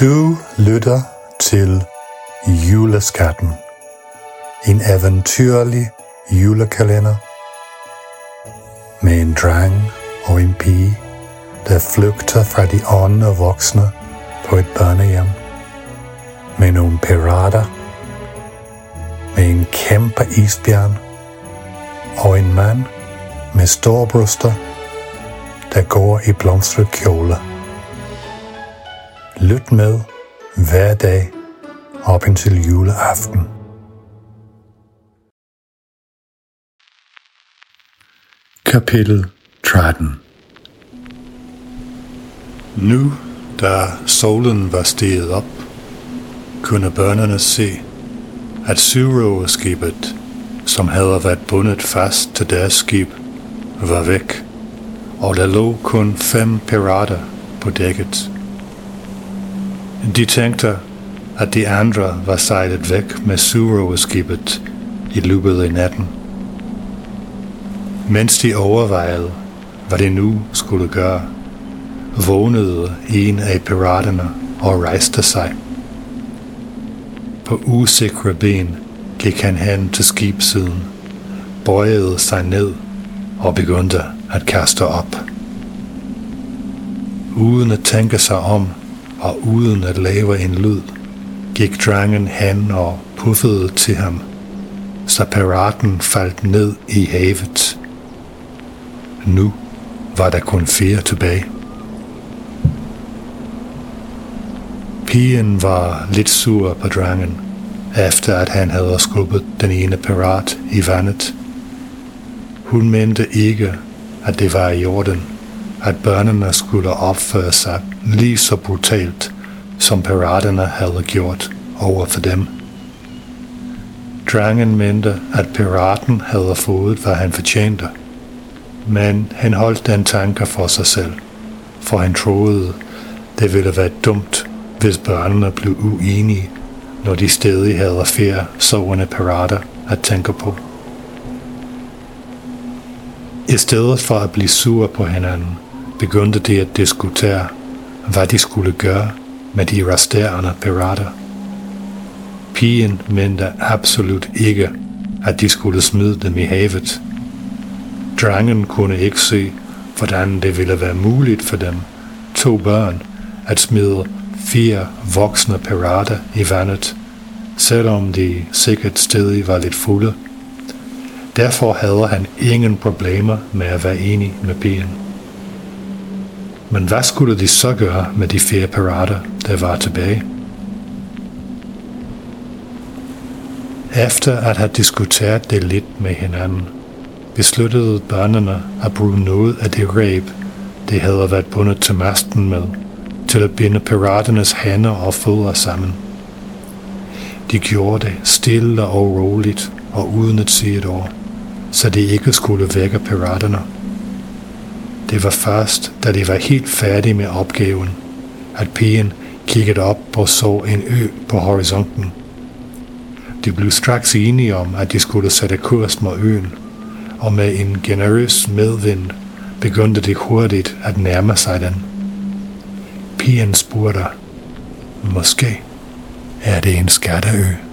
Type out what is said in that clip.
Du lytter til Juleskatten. En eventyrlig julekalender med en dreng og en pige, der flygter fra de ånde voksne på et børnehjem. Med nogle pirater, med en kæmpe isbjørn og en mand med store bryster, der går i blomstret kjole. Lyt med hver dag op indtil juleaften. Kapitel 13 Nu, da solen var steget op, kunne børnene se, at syvrågerskibet, som havde været bundet fast til deres skib, var væk, og der lå kun fem pirater på dækket. De tænkte, at de andre var sejlet væk med syvrågerskibet i løbet af natten. Mens de overvejede, hvad de nu skulle gøre, vågnede en af piraterne og rejste sig. På usikre ben gik han hen til skibsiden, bøjede sig ned og begyndte at kaste op. Uden at tænke sig om og uden at lave en lyd, gik drangen hen og puffede til ham, så piraten faldt ned i havet. Nu var der kun fire tilbage. Pigen var lidt sur på drangen, efter at han havde skubbet den ene pirat i vandet. Hun mente ikke, at det var i orden, at børnene skulle opføre sig lige så brutalt, som piraterne havde gjort over for dem. Drangen mente, at piraten havde fået, hvad han fortjente, men han holdt den tanke for sig selv, for han troede, det ville være dumt, hvis børnene blev uenige, når de stadig havde flere sovende pirater at tænke på. I stedet for at blive sur på hinanden, begyndte de at diskutere, hvad de skulle gøre med de resterende pirater. Pigen mente absolut ikke, at de skulle smide dem i havet. Drengen kunne ikke se, hvordan det ville være muligt for dem, to børn, at smide fire voksne pirater i vandet, selvom de sikkert stadig var lidt fulde. Derfor havde han ingen problemer med at være enig med pigen. Men hvad skulle de så gøre med de fire pirater, der var tilbage? Efter at have diskuteret det lidt med hinanden, besluttede børnene at bruge noget af det ræb, de havde været bundet til masten med, til at binde piraternes hænder og fødder sammen. De gjorde det stille og roligt og uden at sige et ord, så de ikke skulle vække piraterne. Det var først, da de var helt færdige med opgaven, at pigen kiggede op og så en ø på horisonten. De blev straks enige om, at de skulle sætte kurs mod øen, og med en generøs medvind begyndte de hurtigt at nærme sig den. Pigen spurgte, måske er det en skatteø.